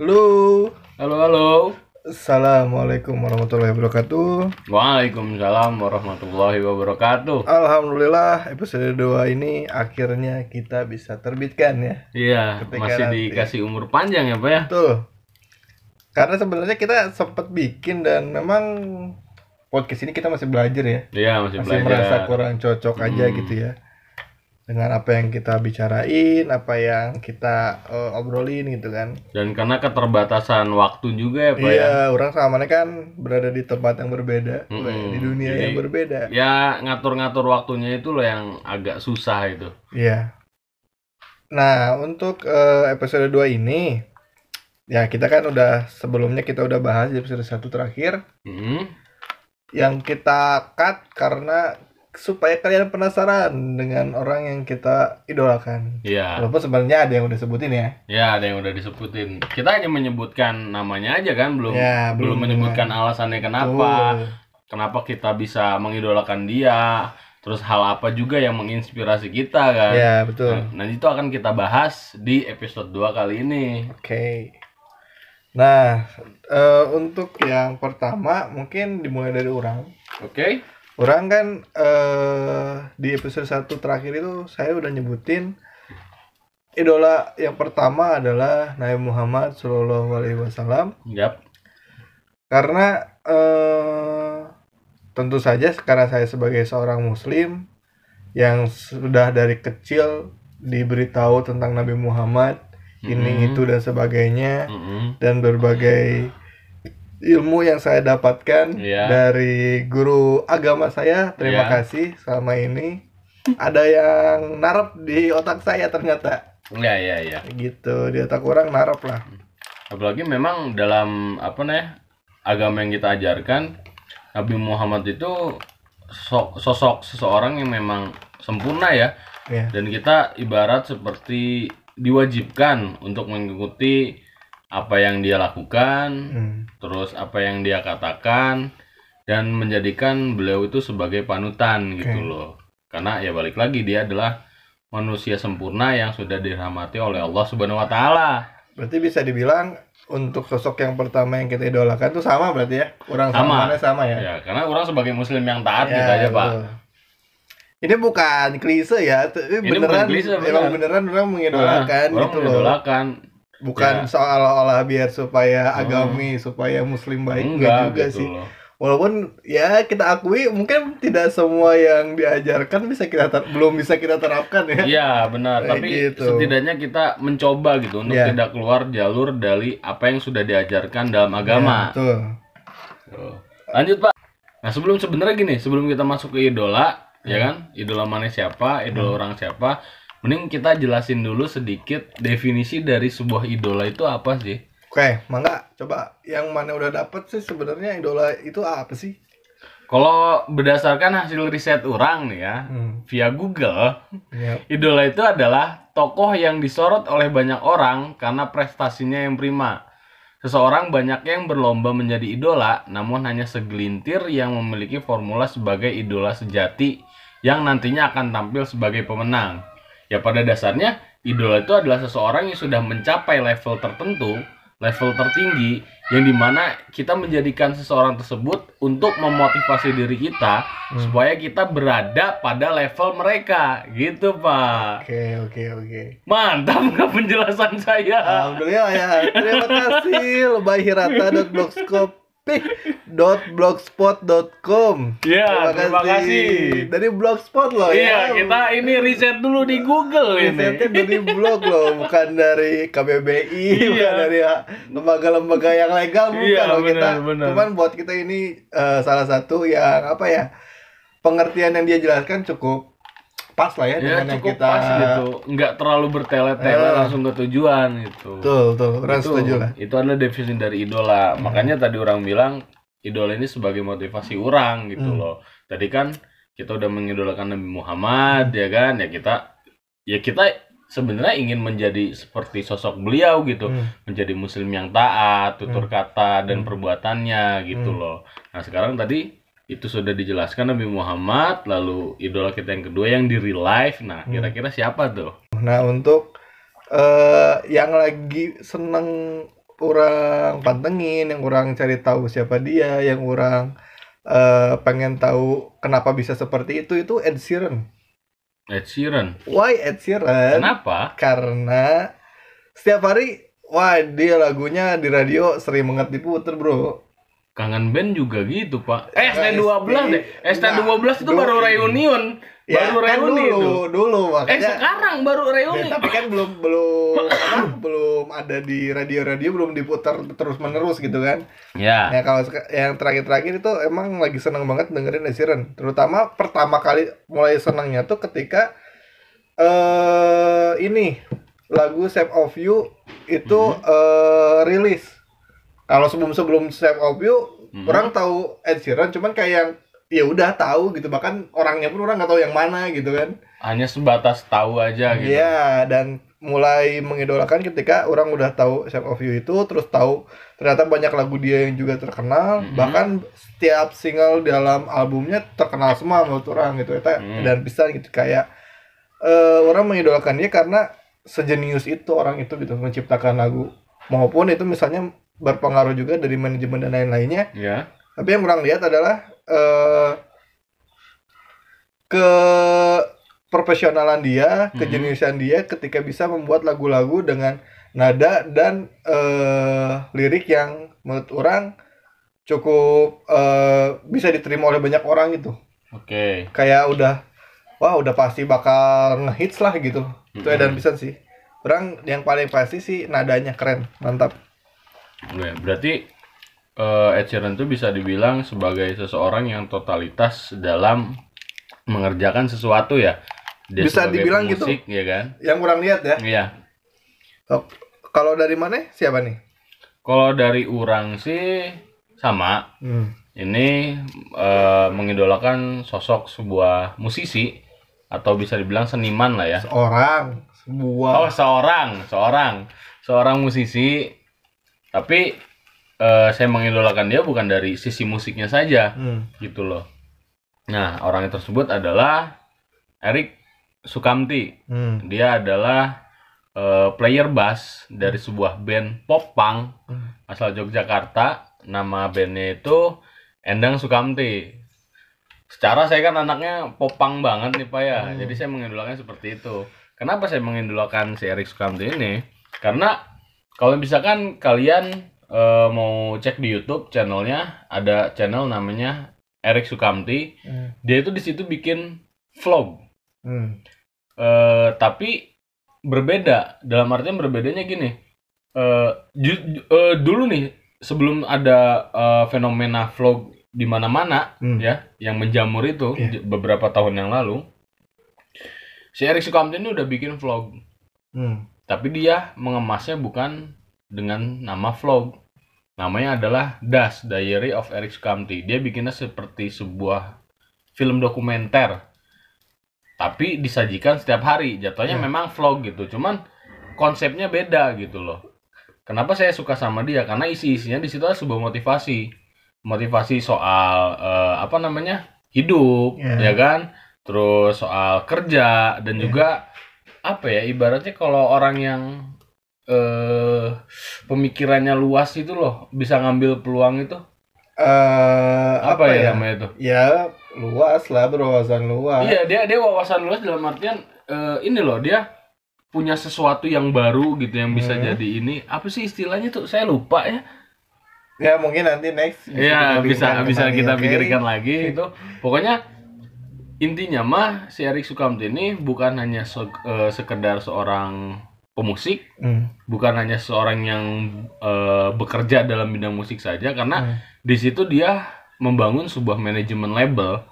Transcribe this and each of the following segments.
Halo. Halo, halo. Assalamualaikum warahmatullahi wabarakatuh. Waalaikumsalam warahmatullahi wabarakatuh. Alhamdulillah episode 2 ini akhirnya kita bisa terbitkan ya. Iya, Ketika masih nanti- dikasih umur panjang ya, Pak ya? Betul. Karena sebenarnya kita sempat bikin dan memang podcast ini kita masih belajar ya. Iya, masih, Masih merasa belajar. kurang cocok aja Hmm. gitu ya. Dengan apa yang kita bicarain, apa yang kita eh, obrolin gitu kan. Dan karena keterbatasan waktu juga ya, Pak ya. Iya, orang sama kan berada di tempat yang berbeda, Mm-mm. di dunia Jadi- yang berbeda. Ya, ngatur-ngatur waktunya itu loh yang agak susah itu. Iya. Nah, untuk eh, episode 2 ini ya kita kan udah sebelumnya kita udah bahas di episode 1 terakhir Hmm. yang kita cut karena supaya kalian penasaran dengan orang yang kita idolakan. Iya. Walaupun sebenarnya ada yang udah sebutin ya. Ya, ada yang udah disebutin. Kita hanya menyebutkan namanya aja kan, belum Ya, belum belum menyebutkan alasannya kenapa. Tuh. Kenapa kita bisa mengidolakan dia? Terus hal apa juga yang menginspirasi kita kan? Ya, betul. Nah, nah, itu akan kita bahas di episode 2 kali ini. Oke. Nah, eh, untuk yang pertama mungkin dimulai dari orang. Oke? Orang kan eh di episode 1 terakhir itu saya udah nyebutin idola yang pertama adalah Nabi Muhammad Shallallahu Alaihi Wasallam Yap. karena eh tentu saja karena saya sebagai seorang Muslim yang sudah dari kecil diberitahu tentang Nabi Muhammad ini Mhm. itu dan sebagainya Mm-mm. dan berbagai ilmu yang saya dapatkan Iya. dari guru agama saya. Terima Iya. kasih selama ini. Ada yang narap di otak saya ternyata. Ya, ya, ya. Gitu, di otak orang narap lah. Apalagi memang dalam apa nih agama yang kita ajarkan Nabi Muhammad itu so- sosok seseorang yang memang sempurna ya Ya. dan kita ibarat seperti diwajibkan untuk mengikuti apa yang dia lakukan Hmm. terus apa yang dia katakan dan menjadikan beliau itu sebagai panutan gitu Oke. loh karena ya balik lagi dia adalah manusia sempurna yang sudah dirahmati oleh Allah Subhanahu wa taala Berarti bisa dibilang untuk sosok yang pertama yang kita idolakan tuh sama berarti ya? Orang sama, Sama. sama ya? ya karena orang sebagai muslim yang taat Ya, gitu aja pak betul. Ini bukan klise ya, tapi Ini beneran bukan klise, emang bener. beneran orang mengidolakan Nah, orang gitu loh. Bukan Ya. seolah-olah biar supaya Hmm. agami, supaya muslim baik enggak, juga gitu sih. loh Walaupun ya kita akui mungkin tidak semua yang diajarkan bisa kita ter- belum bisa kita terapkan ya. Iya benar, Kayak tapi gitu. setidaknya kita mencoba gitu untuk Iya. tidak keluar jalur dari apa yang sudah diajarkan dalam Ya, agama. betul. Tuh. Lanjut pak. Nah sebelum sebenarnya gini, sebelum kita masuk ke idola, ya kan, idola mana siapa, idola orang siapa, mending kita jelasin dulu sedikit definisi dari sebuah idola itu apa sih? Oke, mangga coba yang mana udah dapet sih sebenarnya idola itu apa sih? Kalau berdasarkan hasil riset orang nih ya, Hmm. via Google, Ya. idola itu adalah tokoh yang disorot oleh banyak orang karena prestasinya yang prima. Seseorang banyak yang berlomba menjadi idola, namun hanya segelintir yang memiliki formula sebagai idola sejati yang nantinya akan tampil sebagai pemenang. Ya pada dasarnya, idola itu adalah seseorang yang sudah mencapai level tertentu, level tertinggi, yang di mana kita menjadikan seseorang tersebut untuk memotivasi diri kita Hmm. supaya kita berada pada level mereka, gitu pak. Oke, oke, oke. Mantap nggak penjelasan saya? Alhamdulillah ya. Terima kasih lebayhirata.blogspot.blogspot.com. Ya, terima kasih. Dari blogspot loh Iya, ya. kita ini riset dulu di Google Risetnya ini. dari blog loh, bukan dari KBBI, bukan Iya. dari ya, lembaga-lembaga yang legal bukan Iya, loh kita. benar, benar. Cuman buat kita ini eh, salah satu yang apa ya? Pengertian yang dia jelaskan cukup pas lah ya, Ya dengan yang kita pas gitu, nggak terlalu bertele-tele Eh. langsung ke tujuan gitu. Betul, betul. Itu, setuju lah. itu adalah definisi dari idola. Makanya tadi orang bilang idola ini sebagai motivasi orang gitu Hmm. loh. Tadi kan kita udah mengidolakan Nabi Muhammad ya kan, ya kita ya kita sebenarnya ingin menjadi seperti sosok beliau gitu, Hmm. menjadi muslim yang taat, tutur kata dan Hmm. perbuatannya gitu Hmm. loh. Nah, sekarang tadi itu sudah dijelaskan Nabi Muhammad, lalu idola kita yang kedua yang di real life. Nah, Hmm. kira-kira siapa tuh? Nah, untuk eh yang lagi seneng orang pantengin, yang orang cari tahu siapa dia, yang orang eh, pengen tahu kenapa bisa seperti itu itu Ed Sheeran. Ed Sheeran. Why Ed Sheeran? Kenapa? Karena setiap hari wah dia lagunya di radio sering banget diputer, Bro. Kangen band juga gitu, Pak. Eh, Enggak, ST12 deh. Nah, ST12 itu baru reunion. baru kan reuni dulu, itu. dulu Eh, makanya sekarang baru Ya, reuni. tapi kan belum belum apa, belum ada di radio-radio belum diputar terus menerus gitu kan. Ya. Ya kalau yang terakhir-terakhir itu emang lagi seneng banget dengerin Ed Sheeran. Terutama pertama kali mulai senengnya tuh ketika eh ini lagu Shape of You itu Mhm. eh rilis. Kalau sebelum-sebelum Shape of You Mhm. orang tahu Ed Sheeran cuman kayak yang ya udah tahu gitu bahkan orangnya pun orang nggak tahu yang mana gitu kan. Hanya sebatas tahu aja gitu. Iya, dan mulai mengidolakan ketika orang udah tahu Shape of You itu, terus tahu ternyata banyak lagu dia yang juga terkenal, Mhm. bahkan setiap single dalam albumnya terkenal semua menurut orang gitu, eta Mhm. dan bisa gitu kayak eh, orang mengidolakan dia karena sejenius itu orang itu gitu menciptakan lagu, maupun itu misalnya berpengaruh juga dari manajemen dan lain-lainnya. Ya. Tapi yang orang lihat adalah eh ke profesionalan dia, Mhm. kejeniusan dia ketika bisa membuat lagu-lagu dengan nada dan eh lirik yang menurut orang cukup eh bisa diterima oleh banyak orang gitu. Oke. Kayak udah wah udah pasti bakal ngehits lah gitu. Itu Mhm. edan pisan sih. Orang yang paling pasti sih nadanya keren, mantap. Oke, berarti eh, Ed Sheeran itu bisa dibilang sebagai seseorang yang totalitas dalam mengerjakan sesuatu ya. Dia Bisa dibilang gitu. pemusik, ya kan? Yang kurang lihat ya. Iya. So, kalau dari mana? Siapa nih? Kalau dari orang sih sama. Hmm. Ini eh, mengidolakan sosok sebuah musisi atau bisa dibilang seniman lah ya. Seorang, sebuah. Oh, seorang, seorang, seorang musisi. Tapi eh, saya mengidolakan dia bukan dari sisi musiknya saja, Hmm. gitu loh. Nah, orang tersebut adalah Erik Sukamti. Hmm. Dia adalah eh, player bass dari sebuah band pop punk Hmm. asal Yogyakarta. Nama bandnya itu Endang Sukamti. Secara saya kan anaknya popang banget nih Pak ya. Hmm. Jadi saya mengidolakan seperti itu. Kenapa saya mengidolakan si Erik Sukamti ini? Karena kalau misalkan kalian eh, mau cek di YouTube channelnya ada channel namanya Erik Sukamti. Hmm. Dia itu di situ bikin vlog. Hmm. Eh, tapi berbeda. Dalam artian berbedanya gini. Eh, ju- eh, dulu nih sebelum ada eh, fenomena vlog di mana-mana Hmm. ya yang menjamur itu j- beberapa tahun yang lalu si Erik Sukamti ini udah bikin vlog Hmm. Tapi dia mengemasnya bukan dengan nama vlog. Namanya adalah Das Diary of Erik Sukamti dia bikinnya seperti sebuah film dokumenter. Tapi disajikan setiap hari. Jatuhnya Ya. memang vlog gitu. Cuman konsepnya beda gitu loh. Kenapa saya suka sama dia? Karena isi-isinya di situ ada sebuah motivasi. Motivasi soal eh, apa namanya? Hidup Ya. ya kan? Terus soal kerja dan Ya. juga apa ya ibaratnya kalau orang yang eh pemikirannya luas itu loh bisa ngambil peluang itu? Eh, apa, ya, namanya itu? Ya luas lah berwawasan luas. iya dia dia wawasan luas dalam artian eh, ini loh dia punya sesuatu yang baru gitu yang bisa Hmm. jadi ini. Apa sih istilahnya tuh? Saya lupa ya. Ya mungkin nanti next. Iya bisa pikirkan bisa kembali, kita pikirkan lagi itu. Pokoknya intinya mah si Erik Sukamti ini bukan hanya se- eh, sekedar seorang pemusik Hmm. bukan hanya seorang yang eh, bekerja dalam bidang musik saja karena Hmm. di situ dia membangun sebuah manajemen label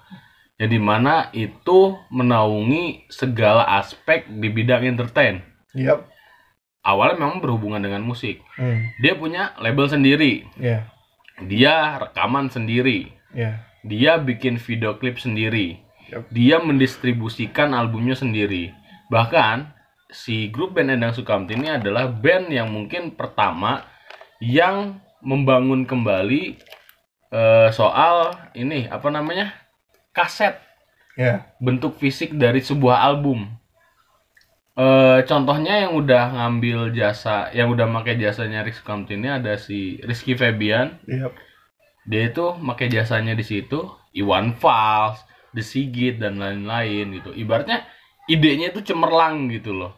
yang di mana itu menaungi segala aspek di bidang entertain Yap. awalnya memang berhubungan dengan musik Hmm. dia punya label sendiri Ya. dia rekaman sendiri Ya. dia bikin video klip sendiri. Dia mendistribusikan albumnya sendiri bahkan si grup band Endang Sukamti ini adalah band yang mungkin pertama yang membangun kembali eh, soal ini apa namanya kaset Ya. bentuk fisik dari sebuah album eh, contohnya yang udah ngambil jasa, yang udah pakai jasanya Rizky Kamti ini ada si Rizky Febian. Iya. Dia itu pakai jasanya di situ, Iwan Fals, The Sigit dan lain-lain gitu. Ibaratnya idenya itu cemerlang gitu loh.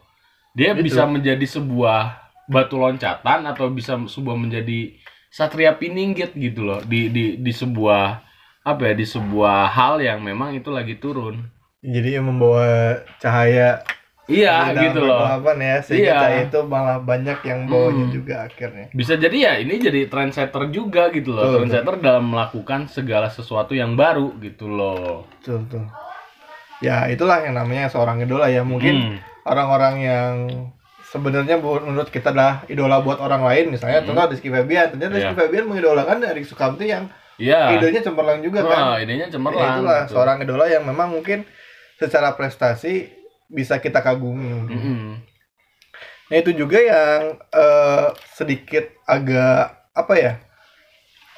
Dia Gitu. bisa menjadi sebuah batu loncatan atau bisa sebuah menjadi satria pininggit gitu loh di di di sebuah apa ya di sebuah hal yang memang itu lagi turun. Jadi yang membawa cahaya Iya gitu loh. ya sehingga Iya. itu malah banyak yang bawanya Hmm. juga akhirnya. Bisa jadi ya ini jadi trendsetter juga gitu loh. Betul, trendsetter dalam melakukan segala sesuatu yang baru gitu loh. Betul tuh. Ya itulah yang namanya seorang idola ya mungkin Hmm. orang-orang yang sebenarnya menurut kita adalah idola buat orang lain misalnya Hmm. contoh Rizky Febian ternyata Rizky Iya. Febian mengidolakan dari Sukamti yang Iya. idenya cemerlang juga kan Wah, idenya Ya, cemerlang. itulah gitu. seorang idola yang memang mungkin secara prestasi bisa kita kagumi Mm-mm. nah itu juga yang eh, sedikit agak apa ya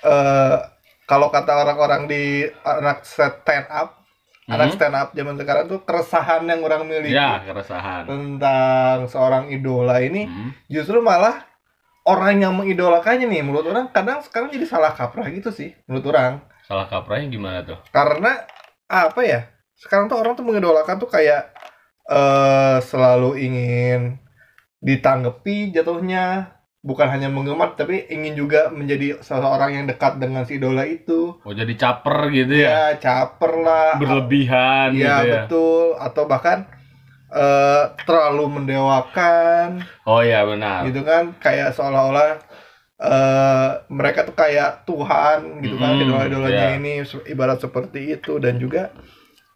eh kalau kata orang-orang di anak stand up anak Mhm. stand up zaman sekarang tuh keresahan yang orang miliki Ya, keresahan. tentang seorang idola ini Hmm. justru malah orang yang mengidolakannya nih menurut orang kadang sekarang jadi salah kaprah gitu sih menurut orang Salah kaprahnya gimana tuh? karena apa ya sekarang tuh orang tuh mengidolakan tuh kayak eh selalu ingin ditanggapi jatuhnya bukan hanya menggemar tapi ingin juga menjadi seseorang yang dekat dengan si idola itu Oh, jadi caper gitu ya. ya caper lah Berlebihan ya gitu ya. betul atau bahkan eh terlalu mendewakan Oh iya benar. gitu kan kayak seolah-olah eh mereka tuh kayak Tuhan gitu kan Mm, idola-idolanya iya. ini ibarat seperti itu dan juga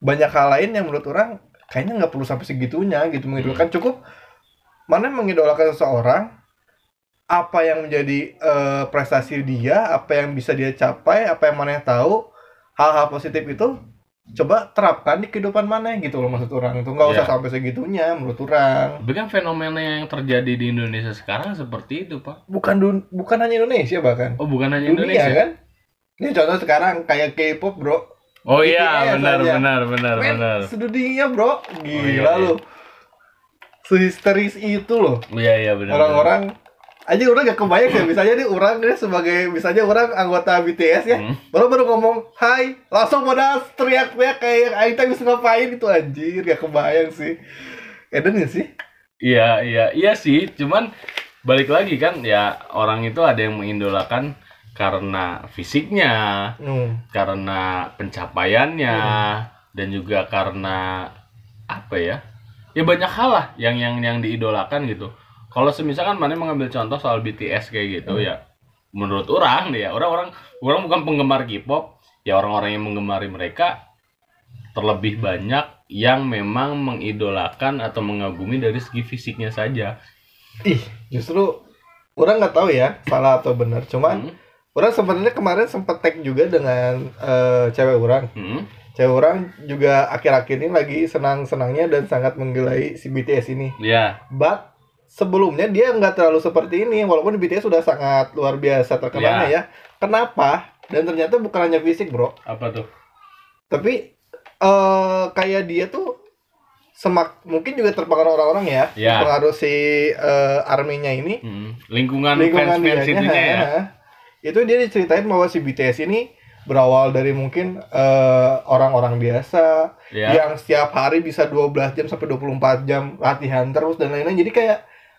banyak hal lain yang menurut orang kayaknya nggak perlu sampai segitunya gitu mengidolakan. Cukup mana mengidolakan seseorang apa yang menjadi eh, prestasi dia apa yang bisa dia capai apa yang mana tahu hal-hal positif itu coba terapkan di kehidupan mana gitu loh maksud orang. Itu nggak usah Iya. sampai segitunya menurut orang. Tapi kan fenomena yang terjadi di Indonesia sekarang seperti itu, Pak. bukan dun- bukan hanya Indonesia bahkan. Oh, bukan hanya dunia Indonesia. kan? Ini contoh sekarang kayak K-pop bro Oh iya, BTS benar benar benar benar. sedunia bro gila iya, iya. lu sehisteris itu loh Iya iya benar. orang-orang aja udah gak kebayang ya misalnya nih orang nih sebagai misalnya orang anggota BTS ya Hmm. baru baru ngomong hai langsung pada teriak-teriak kayak teh bisa ngapain itu anjir gak kebayang sih Eden gak sih Iya iya iya sih, cuman balik lagi kan ya orang itu ada yang mengidolakan karena fisiknya, hmm. karena pencapaiannya dan juga karena apa ya? Ya banyak hal lah yang yang yang diidolakan gitu. Kalau semisalkan mana mengambil contoh soal BTS kayak gitu Hmm. ya, menurut orang ya orang-orang orang bukan penggemar K-pop, ya orang-orang yang menggemari mereka terlebih banyak yang memang mengidolakan atau mengagumi dari segi fisiknya saja. ih justru orang nggak tahu ya salah atau benar cuman Hmm. Orang sebenarnya kemarin sempet tag juga dengan eh, cewek orang. Hmm. cewek orang juga akhir-akhir ini lagi senang-senangnya dan sangat menggelai si BTS ini. Ya, but sebelumnya dia nggak terlalu seperti ini walaupun BTS sudah sangat luar biasa terkenalnya ya. Kenapa? Dan ternyata bukan hanya fisik bro. Apa tuh? tapi eh kayak dia tuh semak mungkin juga terpengaruh orang-orang ya, Ya. pengaruh si eh, arminya ini. Hmm. Lingkungan, lingkungan fans-fans dianya, itunya ya. Itu dia diceritain bahwa si BTS ini berawal dari mungkin eh, orang-orang biasa Ya. yang setiap hari bisa 12 jam sampai 24 jam latihan terus dan lain-lain jadi kayak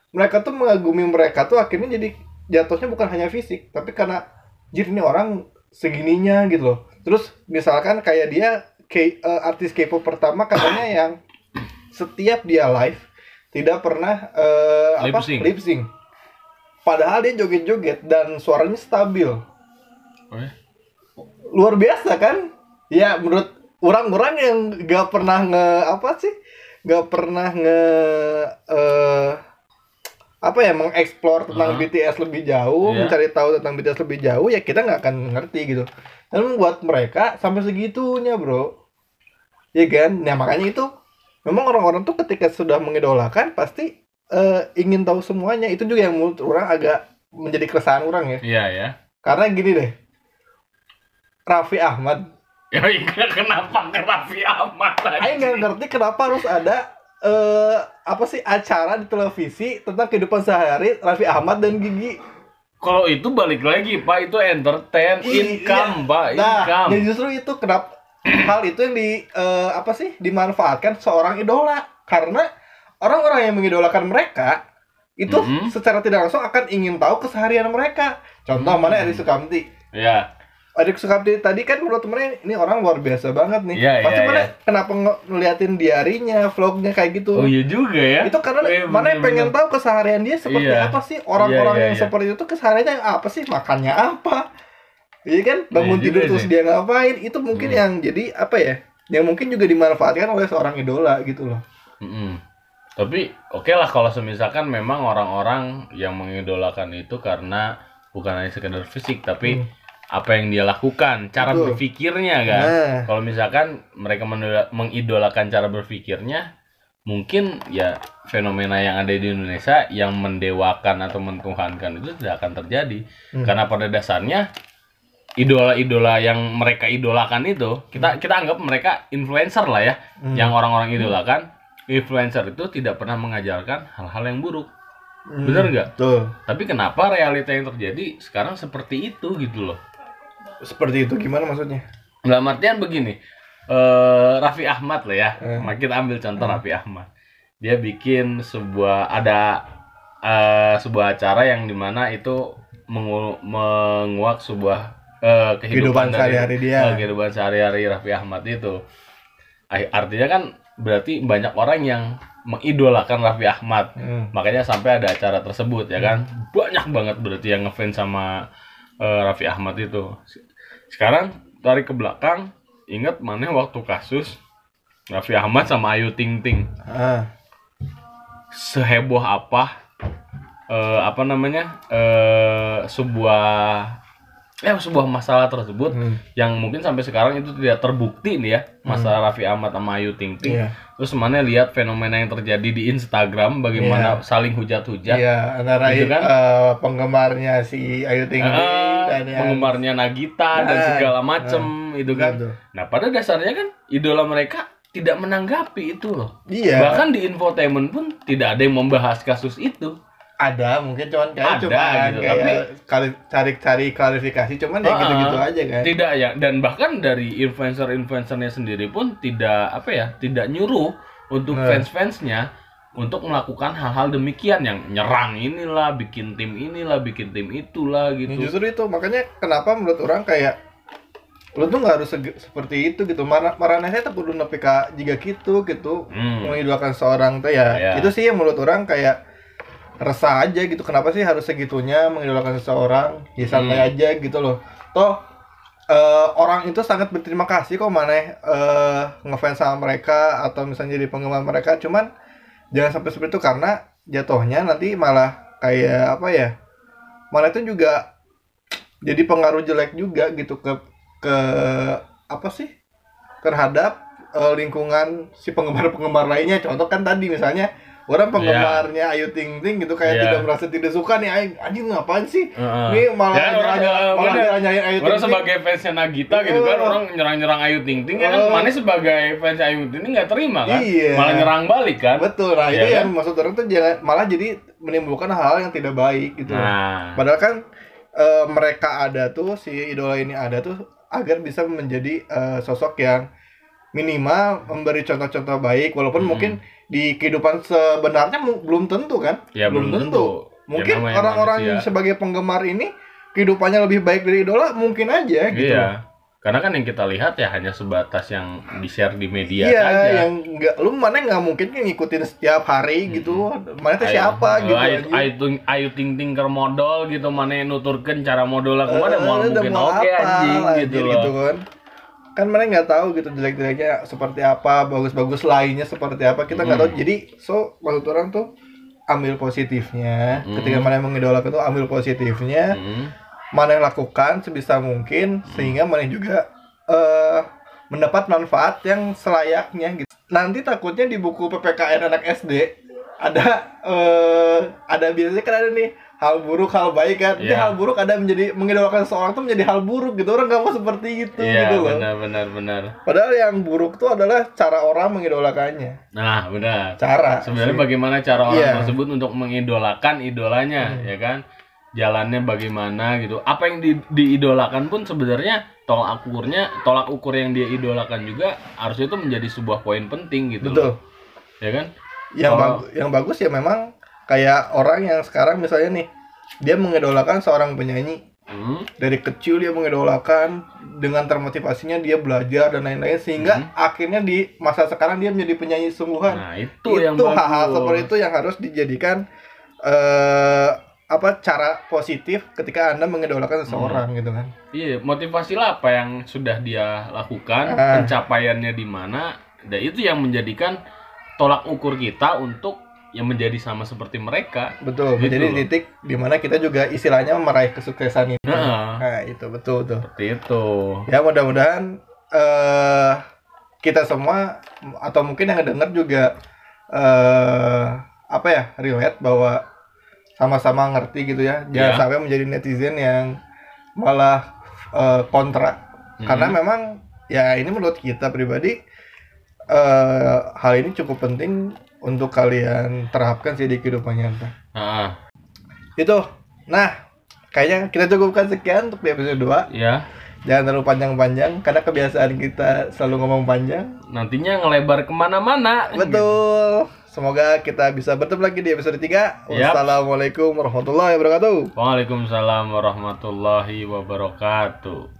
mereka tuh mengagumi mereka tuh akhirnya jadi jatuhnya bukan hanya fisik tapi karena jadi ini orang segininya gitu loh terus misalkan kayak dia K, eh, artis K-pop pertama katanya yang setiap dia live tidak pernah eh, apa Lip sync. lip sync padahal dia joget-joget dan suaranya stabil Oh ya? luar biasa kan ya menurut orang-orang yang gak pernah nge apa sih gak pernah nge eh apa ya mengeksplor tentang Aha. BTS lebih jauh Iya. mencari tahu tentang BTS lebih jauh ya kita nggak akan ngerti gitu dan membuat mereka sampai segitunya bro ya kan nah makanya itu memang orang-orang tuh ketika sudah mengidolakan pasti eh, ingin tahu semuanya itu juga yang menurut orang agak menjadi keresahan orang ya Iya ya. karena gini deh Raffi Ahmad Ya iya, kenapa ke Raffi Ahmad lagi? nggak ngerti kenapa harus ada eh apa sih acara di televisi tentang kehidupan sehari Raffi Ahmad dan Gigi Kalau itu balik lagi, Pak, itu entertain, income, Iya. Pak, Nah, income. ya justru itu kenapa hal itu yang di eh, apa sih dimanfaatkan seorang idola karena orang-orang yang mengidolakan mereka itu Mhm. secara tidak langsung akan ingin tahu keseharian mereka. Contoh Mhm. mana Erik Sukamti. Ya, Erik Sukamti tadi kan menurut temennya ini orang luar biasa banget nih. Iya, Pasti iya, mana iya. kenapa nge- ngeliatin diarinya, vlognya kayak gitu. oh iya juga ya. Itu karena Eh, mana yang pengen tahu keseharian dia seperti Iya. apa sih orang-orang Iya, iya, yang iya. seperti itu kesehariannya apa sih makannya apa iya kan bangun Iya tidur terus sih. dia ngapain itu mungkin Hmm. yang jadi apa ya yang mungkin juga dimanfaatkan oleh seorang idola gitu loh Mm-mm. Tapi oke lah kalau semisalkan memang orang-orang yang mengidolakan itu karena bukan hanya sekedar fisik tapi Hmm. apa yang dia lakukan, cara Betul. berpikirnya kan. nah Kalau misalkan mereka mengidolakan cara berpikirnya, mungkin ya fenomena yang ada di Indonesia yang mendewakan atau mentuhankan itu tidak akan terjadi. Hmm. Karena pada dasarnya idola-idola yang mereka idolakan itu, kita kita anggap mereka influencer lah ya, Hmm. yang orang-orang idolakan. Influencer itu tidak pernah mengajarkan hal-hal yang buruk. Hmm. bener nggak? tuh Tapi kenapa realita yang terjadi sekarang seperti itu gitu loh? seperti itu gimana maksudnya Dalam artian begini, eh Raffi Ahmad lah ya, Eh. kita ambil contoh Hmm. Raffi Ahmad. Dia bikin sebuah ada eh, sebuah acara yang di mana itu mengu- menguak sebuah eh, kehidupan, sehari-hari dia eh, kehidupan sehari-hari Raffi Ahmad itu. Artinya kan berarti banyak orang yang mengidolakan Raffi Ahmad. Hmm. Makanya sampai ada acara tersebut ya kan. Banyak banget berarti yang ngefans sama eh, Raffi Ahmad itu. Sekarang tarik ke belakang, ingat mana waktu kasus Raffi Ahmad sama Ayu Ting Ting. ah Seheboh apa eh, apa namanya? eh sebuah ya sebuah masalah tersebut Hmm. yang mungkin sampai sekarang itu tidak terbukti nih ya masalah Raffi Ahmad sama Ayu Ting Ting. iya Terus mana lihat fenomena yang terjadi di Instagram bagaimana saling hujat-hujat. iya antara Gitu kan? eh, penggemarnya si Ayu Ting Ting Ah, dan yang penggemarnya Nagita dan Nah, segala macem itu kan. Betul. Nah pada dasarnya kan idola mereka tidak menanggapi itu loh. iya Bahkan di infotainment pun tidak ada yang membahas kasus itu. Ada mungkin cuman kayak Ada, cuma gitu, kayak tapi- kali cari-cari klarifikasi cuman ya Ah, gitu-gitu aja kan Tidak ya dan bahkan dari influencer-influencernya sendiri pun tidak apa ya tidak nyuruh untuk Nah. fans-fansnya untuk melakukan hal-hal demikian yang nyerang inilah, bikin tim inilah, bikin tim itulah Ya, gitu. justru itu makanya kenapa menurut orang kayak lu tuh nggak harus seperti itu gitu marah marahnya saya kudu nepi ka jika gitu gitu Hmm. mengidolakan seorang tuh ya Ya. itu sih yang menurut orang kayak resah aja gitu. Kenapa sih harus segitunya mengidolakan seseorang? Ya santai Hmm. aja gitu loh. Toh eh, orang itu sangat berterima kasih kok maneh eh, ngefans sama mereka atau misalnya jadi penggemar mereka. Cuman jangan sampai seperti itu karena jatuhnya nanti malah kayak apa ya malah itu juga jadi pengaruh jelek juga gitu ke ke apa sih? Terhadap eh, lingkungan si penggemar-penggemar lainnya. Contoh kan tadi misalnya orang penggemarnya Ayu Ting Ting gitu kayak Iya. tidak merasa tidak suka nih "Ay, anjing ngapain sih Heeh. ini malah Ya, orang- nyerang- malah nyanyain Ayu Ting Orang Ting sebagai fansnya Nagita gitu kan, Oh. orang nyerang-nyerang Ayu Ting Ting ya kan, Oh. mana sebagai fans Ayu Ting Ting nggak terima kan, Iya. malah nyerang balik kan. betul nah Iya itu kan? yang maksud orang tuh jangan malah jadi menimbulkan hal yang tidak baik gitu. Nah, Padahal kan eh, mereka ada tuh si idola ini ada tuh agar bisa menjadi eh, sosok yang minimal memberi contoh-contoh baik walaupun Hmm. mungkin di kehidupan sebenarnya belum tentu kan? ya belum tentu. Mungkin Ya, namanya orang-orang manusia. yang sebagai penggemar ini kehidupannya lebih baik dari idola mungkin aja gitu. Iya. Karena kan yang kita lihat ya hanya sebatas yang di-share di media Iya, saja. yang enggak lu mana nggak mungkin ngikutin setiap hari gitu. Mana teh Ayu- siapa eh, gitu Ayu, anjing. Ayu, Ting- Ayu Ting Ting keur modal gitu mana yang nuturkeun cara modal aku mana Eh, mau mungkin oke apa, anjing anjir, gitu loh. kan kan mana nggak tahu gitu jelek-jeleknya seperti apa bagus-bagus lainnya seperti apa kita nggak Hmm. tahu jadi so maksud orang tuh ambil positifnya Hmm. ketika mana yang mengidolakan tuh ambil positifnya Hmm. mana yang lakukan sebisa mungkin sehingga mana juga eh mendapat manfaat yang selayaknya gitu nanti takutnya di buku PPKN anak SD ada eh ada biasanya kan ada nih hal buruk hal baik kan Iya. hal buruk ada menjadi mengidolakan seseorang tuh menjadi hal buruk gitu orang nggak mau seperti itu Iya, gitu loh benar benar benar. padahal yang buruk tuh adalah cara orang mengidolakannya Nah, benar. cara Sebenarnya sih. bagaimana cara orang Iya. tersebut untuk mengidolakan idolanya, Hmm. ya kan? Jalannya bagaimana gitu. Apa yang di- diidolakan pun sebenarnya tolak ukurnya, tolak ukur yang dia idolakan juga harusnya itu menjadi sebuah poin penting gitu. betul loh. Ya kan? yang Kalau- bagus yang bagus ya memang kayak orang yang sekarang misalnya nih dia mengidolakan seorang penyanyi Hmm. dari kecil dia mengidolakan dengan termotivasinya dia belajar dan lain-lain sehingga Hmm. akhirnya di masa sekarang dia menjadi penyanyi sungguhan Nah, itu, itu yang hal-hal seperti itu yang harus dijadikan eh apa cara positif ketika anda mengidolakan seseorang gitu kan Iya, motivasilah apa yang sudah dia lakukan, Ah. pencapaiannya di mana, dan itu yang menjadikan tolak ukur kita untuk yang menjadi sama seperti mereka. betul Gitu menjadi titik di mana kita juga istilahnya meraih kesuksesan itu Nah. nah itu betul tuh Seperti itu. ya mudah-mudahan eh kita semua atau mungkin yang dengar juga eh apa ya relate bahwa sama-sama ngerti gitu ya jangan Ya. sampai menjadi netizen yang malah eh, kontra Mhm. karena memang ya ini menurut kita pribadi eh hal ini cukup penting untuk kalian terapkan sih di kehidupan nyata Nah, itu nah kayaknya kita cukupkan sekian untuk di episode 2 ya, Jangan terlalu panjang-panjang karena kebiasaan kita selalu ngomong panjang. nantinya ngelebar ke mana-mana. Betul. Semoga kita bisa bertemu lagi di episode 3. Yap. Wassalamualaikum warahmatullahi wabarakatuh. Waalaikumsalam warahmatullahi wabarakatuh.